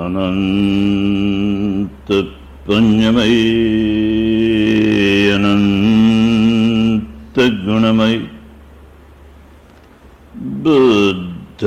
अनन्तपुण्यमयी अनन्तगुणमयि बुद्ध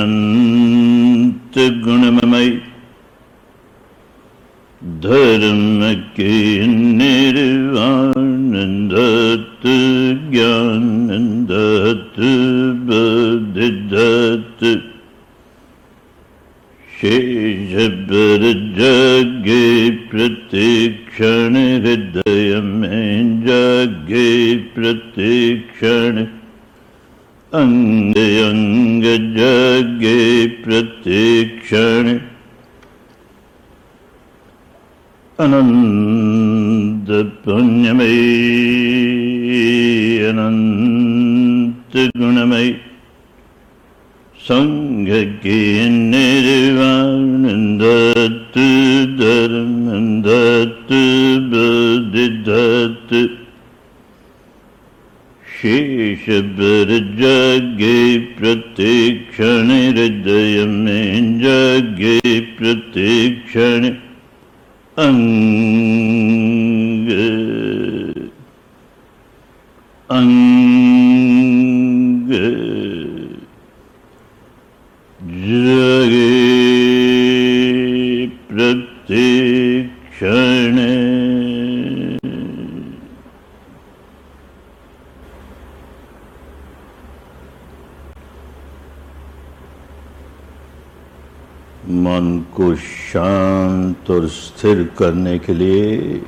अनंत गुणमयी। धर्म के निर्वाण दत्त ज्ञान दत्त बुद्धि दत्त शेष पर जगे प्रतिक्षण हृदय में जगे प्रतिक्षण। अंग अंग जगे प्रतिक्षण अनंत पुण्यमयी अनंत गुणमयी संघ के निर्वाण दत्त धर्म दत्त बुद्धि दत्त शेष प्रतीक्षण प्रतिक्षण हृदय में जगे प्रतीक्षण अंग अंग जगे प्रतिक्षण मन को और स्थिर करने के लिए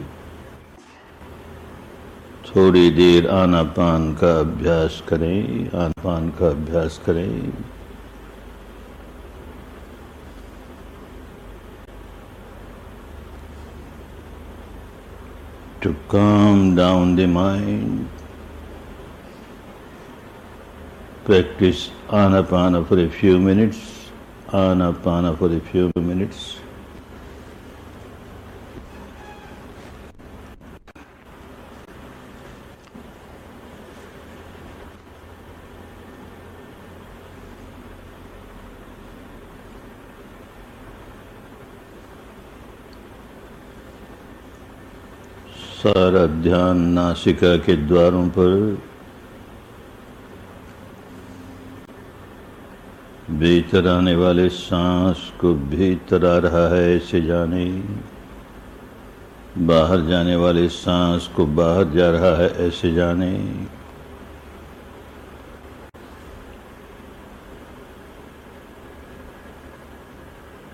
थोड़ी देर आनापान का अभ्यास करें, आनापान का अभ्यास करें। To calm down the mind practice Anapana for a few minutes Anapana for a few minutes सारा ध्यान नासिका के द्वारों पर भीतर आने वाले सांस को भीतर आ रहा है ऐसे जाने। बाहर जाने वाले सांस को बाहर जा रहा है ऐसे जाने।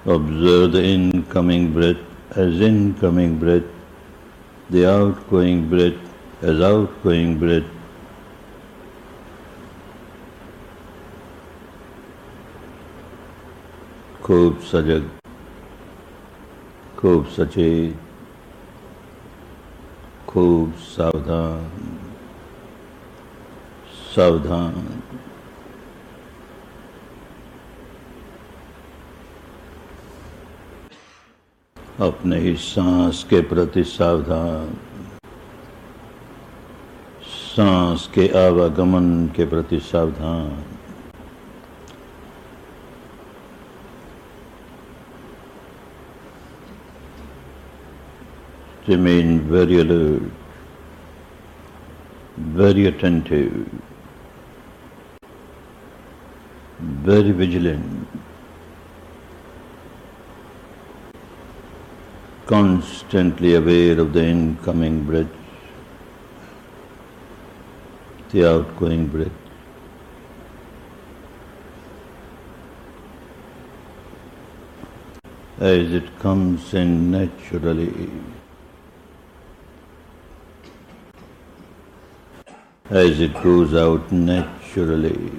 Observe the incoming breath as incoming breath the outgoing breath as outgoing breath. खूब सजग खूब सचेत खूब सावधान सावधान अपने ही सांस के प्रति सावधान। सांस के आवागमन के प्रति सावधान। Mean very alert very attentive very vigilant constantly aware of the incoming breath, the outgoing breath. As it comes in naturally. as it goes out naturally.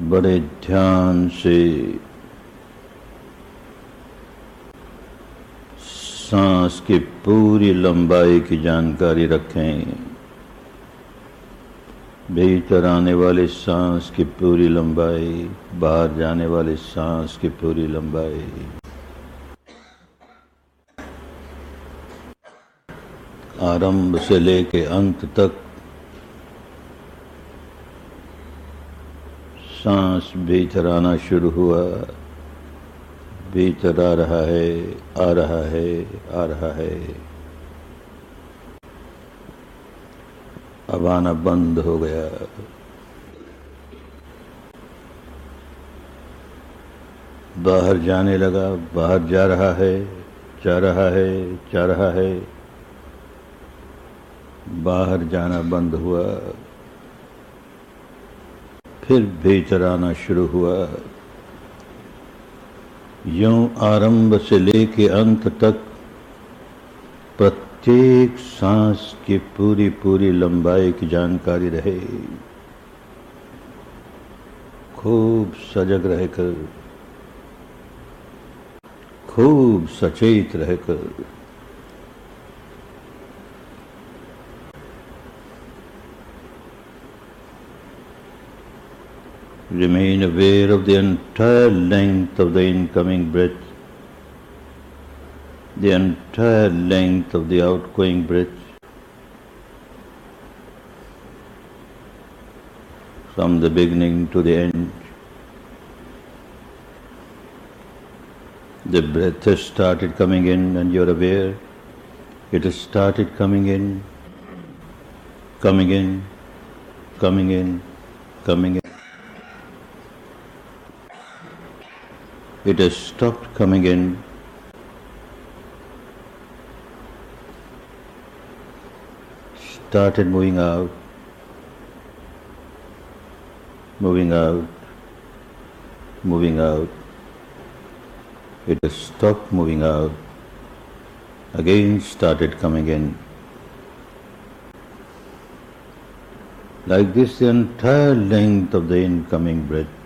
बड़े ध्यान से सांस की पूरी लंबाई की जानकारी रखें। भीतर आने वाले सांस की पूरी लंबाई, बाहर जाने वाले सांस की पूरी लंबाई। आरंभ से लेके अंत तक सांस भीतर आना शुरू हुआ। भीतर आ रहा है, आ रहा है, आ रहा है। अब आना बंद हो गया। बाहर जाने लगा, बाहर जा रहा है, जा रहा है, जा रहा है। बाहर जाना बंद हुआ। फिर भीतर आना शुरू हुआ। यूँ आरंभ से लेके अंत तक प्रत्येक सांस की पूरी पूरी लंबाई की जानकारी रहे। खूब सजग रहकर, खूब सचेत रहकर Remain aware of the entire length of the incoming breath, the entire length of the outgoing breath. From the beginning to the end. The breath has started coming in and you're aware. It has started coming in, coming in, coming in, coming in. It has stopped coming in. Started moving out, moving out, moving out. It has stopped moving out, again started coming in. Like this, the entire length of the incoming breath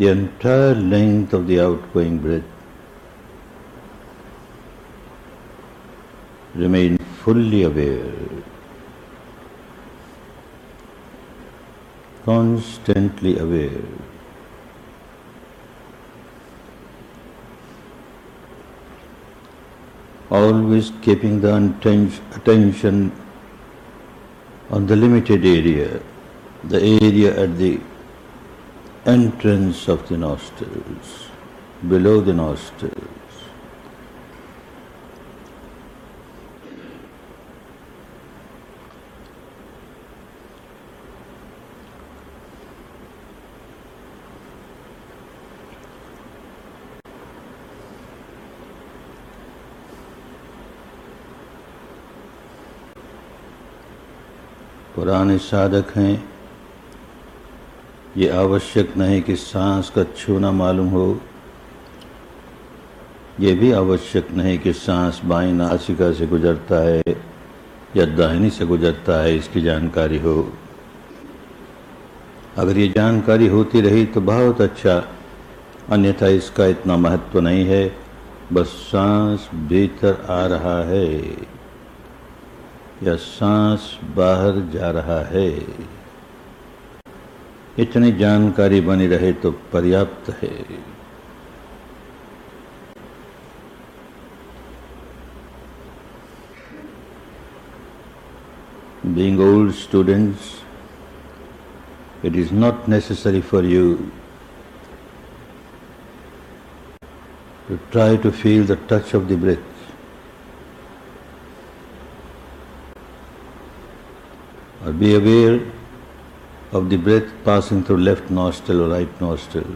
the entire length of the outgoing breath. Remain fully aware, constantly aware. Always keeping the attention on the limited area, the area at the entrance of the nostrils, below the nostrils. पुराने साधक हैं ये आवश्यक नहीं कि सांस का छूना मालूम हो। ये भी आवश्यक नहीं कि सांस बाई नासिका से गुजरता है या दाहिनी से गुजरता है, इसकी जानकारी हो। अगर ये जानकारी होती रही तो बहुत अच्छा अन्यथा इसका इतना महत्व नहीं है। बस सांस भीतर आ रहा है या सांस बाहर जा रहा है। इतनी जानकारी बनी रहे तो पर्याप्त है। Being old students it is not necessary for you to try to feel the touch of the breath Be aware of the breath passing through left nostril or right nostril.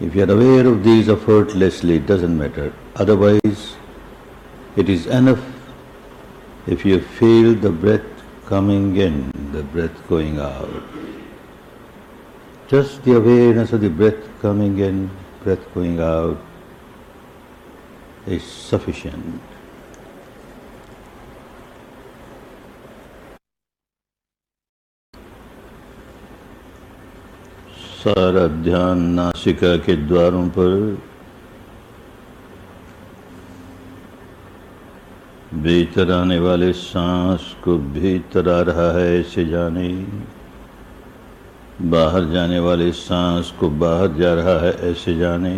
If you are aware of these effortlessly, it doesn't matter. Otherwise, it is enough if you feel the breath coming in, the breath going out. Just the awareness of the breath coming in, breath going out is sufficient. सारा ध्यान नासिका के द्वारों पर भीतर आने वाले सांस को भीतर आ रहा है ऐसे जाने। बाहर जाने वाले सांस को बाहर जा रहा है ऐसे जाने।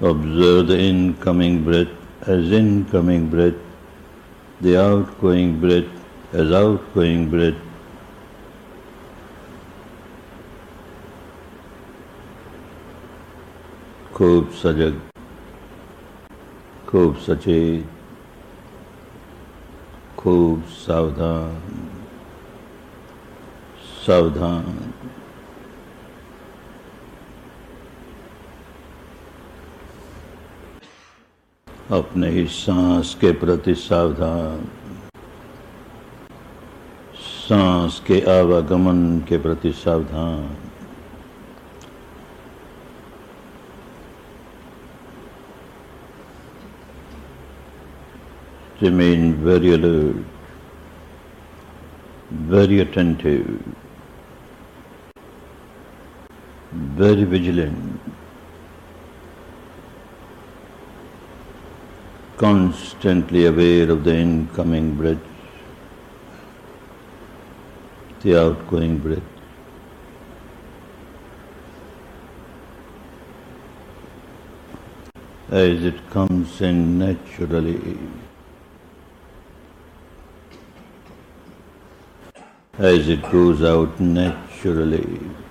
Observe the incoming breath as incoming breath the outgoing breath as outgoing breath. खूब सजग खूब सचेत खूब सावधान सावधान अपने ही सांस के प्रति सावधान सांस के आवागमन के प्रति सावधान remain very alert, very attentive, very vigilant. Constantly aware of the incoming breath, the outgoing breath. As it comes in naturally, as it goes out naturally.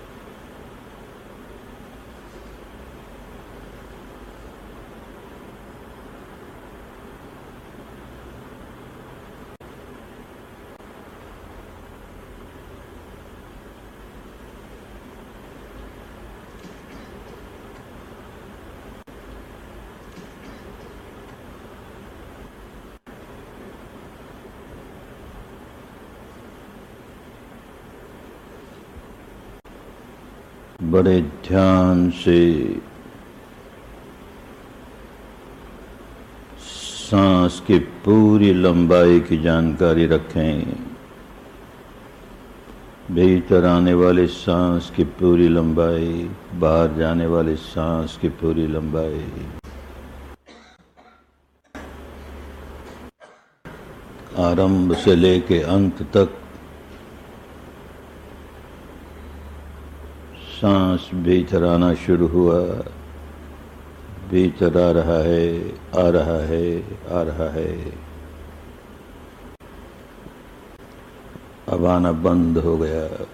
बड़े ध्यान से सांस की पूरी लंबाई की जानकारी रखें। भीतर आने वाले सांस की पूरी लंबाई, बाहर जाने वाले सांस की पूरी लंबाई। आरंभ से लेके अंत तक सांस भीतर आना शुरू हुआ। भीतर आ रहा है, आ रहा है, आ रहा है। अब आना बंद हो गया।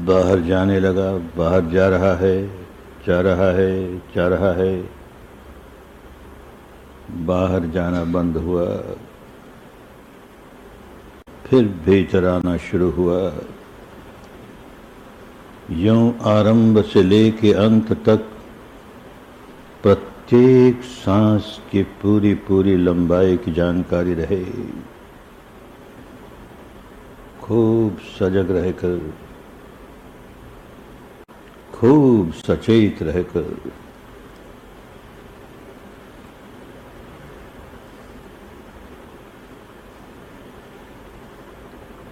बाहर जाने लगा, बाहर जा रहा है, जा रहा है, जा रहा है। बाहर जाना बंद हुआ। फिर भीतर आना शुरू हुआ। यूँ आरंभ से लेके अंत तक प्रत्येक सांस की पूरी पूरी लंबाई की जानकारी रहे। खूब सजग रहकर, खूब सचेत रहकर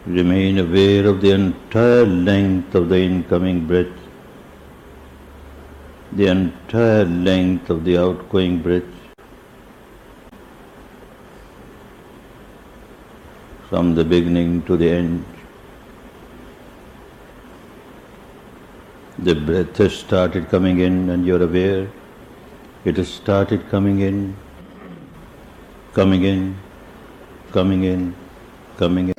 Remain aware of the entire length of the incoming breath, the entire length of the outgoing breath. From the beginning to the end. The breath has started coming in and you're aware. It has started coming in, coming in, coming in, coming in.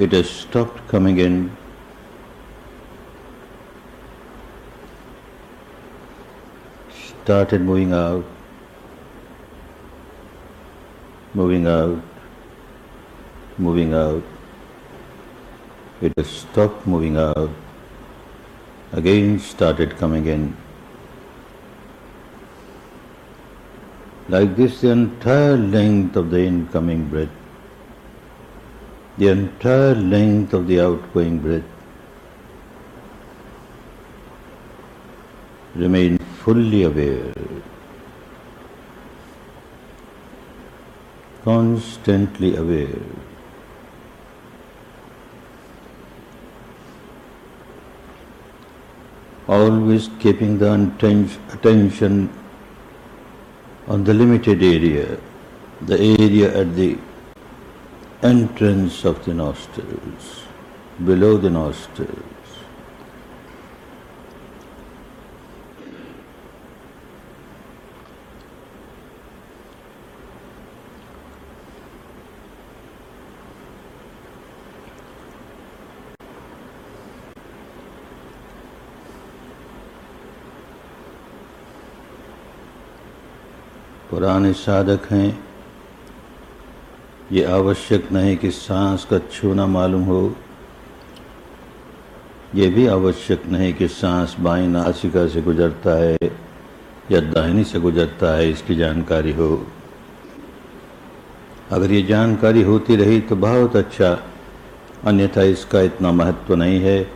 It has stopped coming in. Started moving out, moving out, moving out. It has stopped moving out, again started coming in. Like this, the entire length of the incoming breath, the entire length of the outgoing breath, remain fully aware, constantly aware. Always keeping the attention on the limited area, the area at the entrance of the nostrils, below the nostrils. पुराने साधक हैं ये आवश्यक नहीं कि सांस का छूना मालूम हो। ये भी आवश्यक नहीं कि सांस बाई नासिका से गुजरता है या दाहिनी से गुजरता है, इसकी जानकारी हो। अगर ये जानकारी होती रही तो बहुत अच्छा अन्यथा इसका इतना महत्व नहीं है।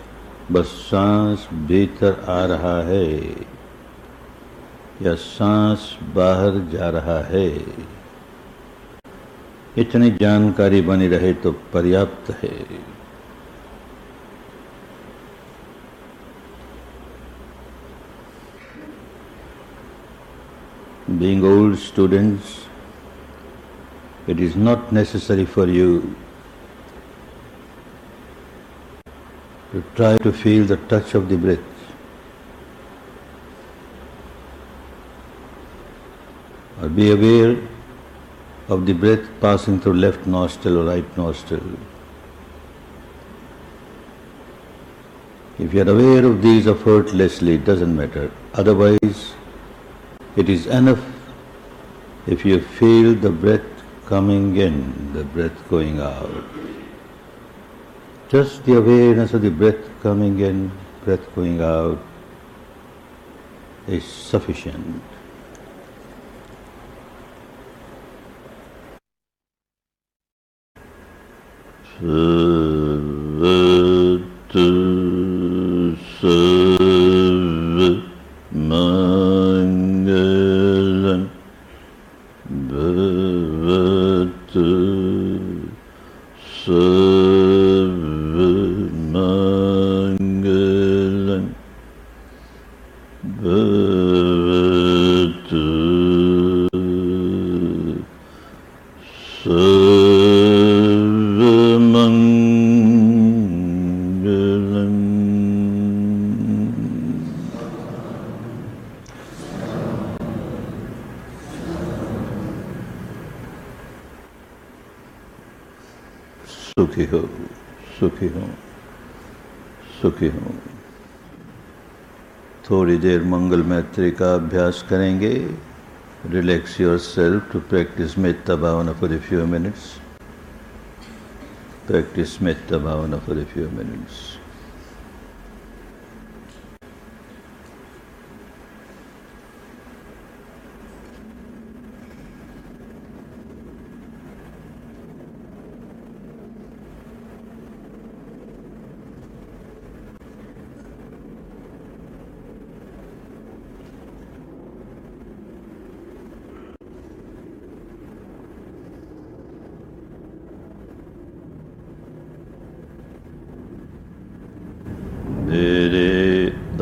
बस सांस भीतर आ रहा है या सांस बाहर जा रहा है। इतनी जानकारी बनी रहे तो पर्याप्त है। Being old students it is not necessary for you to try to feel the touch of the breath और be aware of the breath passing through left nostril or right nostril. If you are aware of these effortlessly, it doesn't matter. Otherwise, it is enough if you feel the breath coming in, the breath going out. Just the awareness of the breath coming in, breath going out is sufficient. Uh... मंगल मैत्री का अभ्यास करेंगे। Relax yourself to practice metta bhavana for a few minutes practice metta bhavana for a few minutes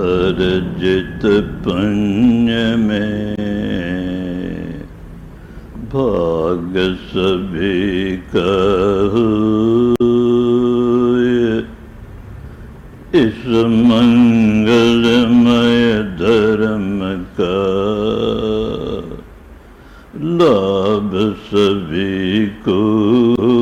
अर्जित पुण्य में भाग सभी कहू इस मंगलमय धर्म का लाभ सभी को।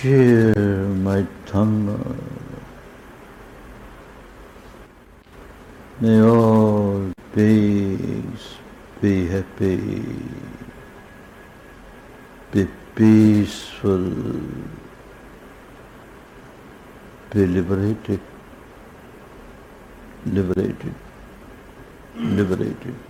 share my Dhamma. May all beings be happy, be peaceful, be liberated, liberated, liberated.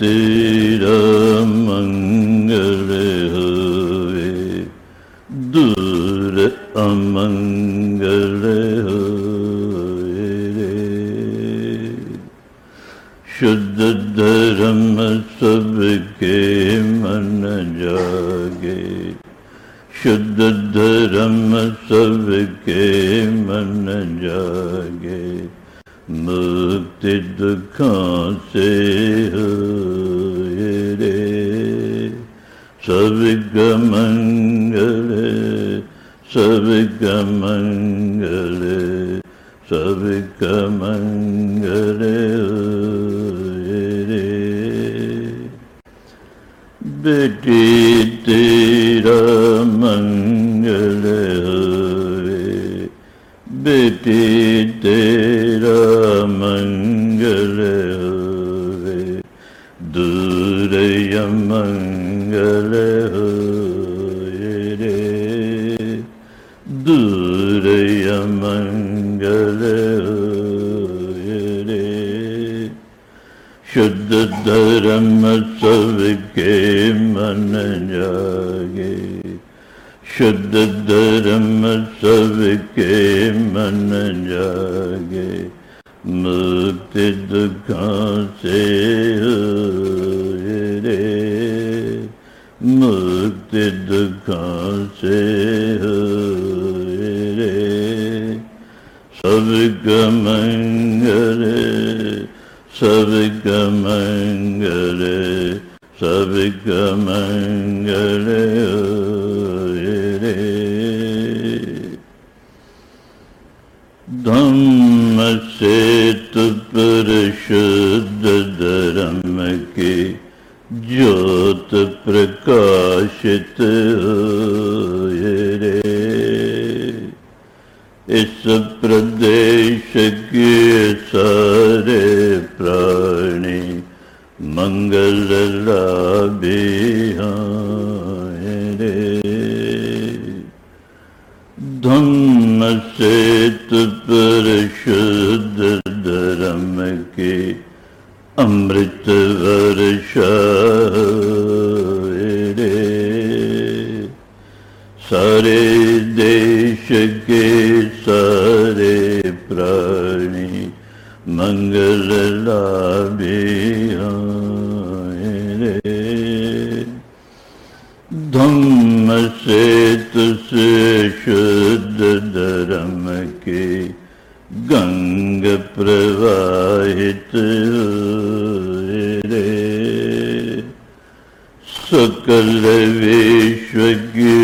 तेरा मंगल होए दूर अमंगल होए रे शुद्ध धर्म सबके मन जागे शुद्ध धर्म सबके मन जागे। मुक्ति दुखों से होए रे। सबका मंगल सबका मंगल सबका मंगल रे। बेटी तेरा मंगल होए बेटी तेरा मंगल होए। दूर मंगल रे। दूर मंगल रे। शुद्ध धर्म सबके मन जागे। शुद्ध धर्म सबके मन जागे। मुक्ति दुखों से रे। मुक्ति दुखों से रे। सबका मंगल सबका मंगल सबका मंगल होए रे धम्म से शुद्ध धर्म के ज्योत प्रकाशित रे। इस प्रदेश सकल विश्व के